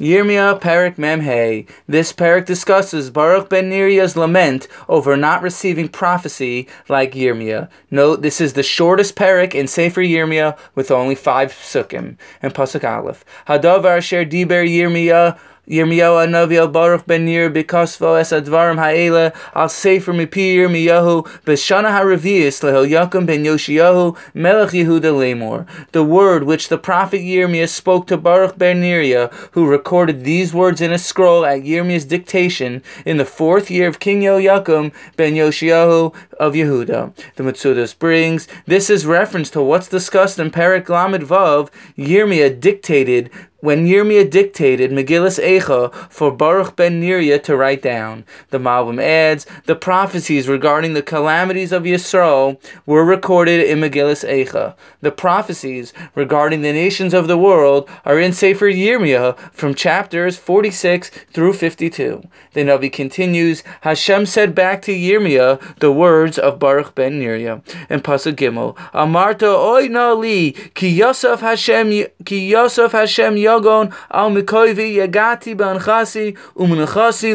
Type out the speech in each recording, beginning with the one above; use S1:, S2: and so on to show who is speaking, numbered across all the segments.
S1: Yirmiyah Parak Memhe. This parak discusses Baruch ben Neriah's lament over not receiving prophecy like Yirmiyah. Note this is the shortest parak in Sefer Yirmiyah with only five psukim. And Pasuk Aleph. Hadavar Asher Diber Yirmiyah Al Baruch ben Nir bekosvo es advarim ha'ela al sefer mipi Yirmiyahu b'shana ha'revius lehel Yakum ben Yoshiyahu melech Yehuda lemor. The word which the prophet Yirmiyah spoke to Baruch ben Neriah, who recorded these words in a scroll at Yirmiyah's dictation in the fourth year of King Yoakim ben Yoshiyahu of Yehuda. The Metzudas brings this is reference to what's discussed in Perik Lamed Vav. Yirmiyah dictated when Yirmiyah dictated Megillus Eicha for Baruch ben Neriah to write down. The Malbim adds, the prophecies regarding the calamities of Yisrael were recorded in Megillus Eicha. The prophecies regarding the nations of the world are in Sefer Yirmiyah from chapters 46 through 52. The Navi continues, Hashem said back to Yirmiyah the words of Baruch ben Neriah. And Pasuk Gimel, Amarta oy na li, ki Yosef Hashem, ki Yosef Hashem Yagon al Yagati Banchasi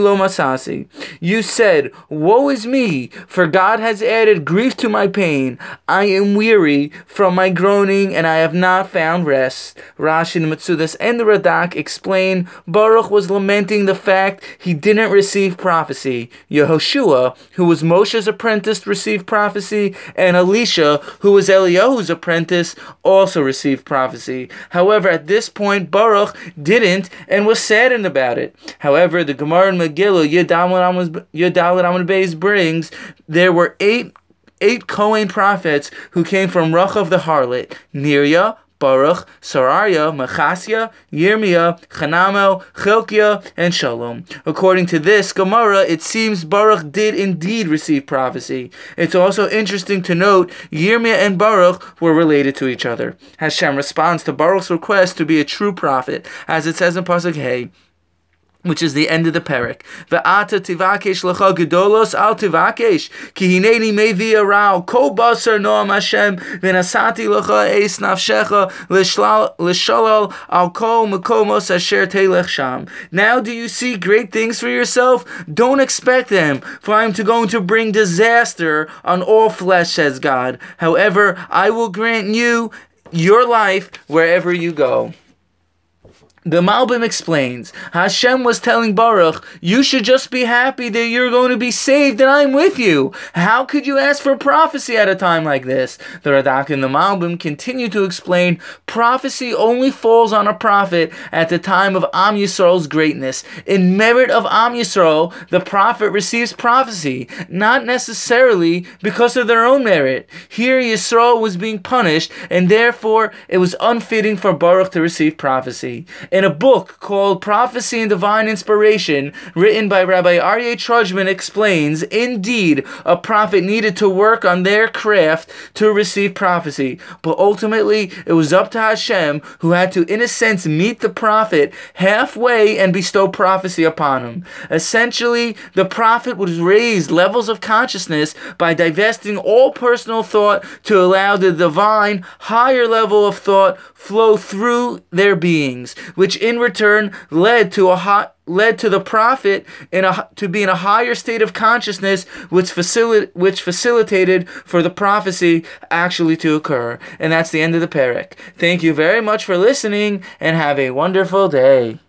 S1: Lo Masasi. You said, Woe is me, for God has added grief to my pain. I am weary from my groaning, and I have not found rest. Rashi and Metzudas and the Radak explain Baruch was lamenting the fact he didn't receive prophecy. Yehoshua, who was Moshe's apprentice, received prophecy, and Elisha, who was Eliyahu's apprentice, also received prophecy. However, at this point, Baruch Baruch didn't and was saddened about it. However, the Gemara in Megillah Yud Dalet Amud Beis brings there were eight eight Kohen prophets who came from Rachav the harlot, Neriah, Baruch, Saraya, Machasya, Yirmiyah, Chanamel, Chilkiah, and Shalom. According to this Gemara, it seems Baruch did indeed receive prophecy. It's also interesting to note Yirmiyah and Baruch were related to each other. Hashem responds to Baruch's request to be a true prophet, as it says in Pasuk Hey which is the end of the parak. Ve'ata tivakesh lecha gedolos al tivakesh ki hineni mevi arau ko basar noam Hashem v'nasati lecha eis nafshecha l'shalal al ko mekomos asher telech sham. Now do you see great things for yourself? Don't expect them, for I am to going to bring disaster on all flesh, says God. However, I will grant you your life wherever you go. The Malbim explains, Hashem was telling Baruch, you should just be happy that you're going to be saved and I'm with you. How could you ask for prophecy at a time like this? The Radak and the Malbim continue to explain, prophecy only falls on a prophet at the time of Am Yisrael's greatness. In merit of Am Yisrael, the prophet receives prophecy, not necessarily because of their own merit. Here Yisrael was being punished, and therefore it was unfitting for Baruch to receive prophecy in a book called Prophecy and Divine Inspiration, written by Rabbi Aryeh Trugman, explains indeed, a prophet needed to work on their craft to receive prophecy, but ultimately it was up to Hashem, who had to, in a sense, meet the prophet halfway and bestow prophecy upon him. Essentially, the prophet would raise levels of consciousness by divesting all personal thought to allow the divine, higher level of thought flow through their beings, which in return led to a hot led to the prophet in a, to be in a higher state of consciousness which, facili- which facilitated for the prophecy actually to occur. And that's the end of the parak. Thank you very much for listening and have a wonderful day.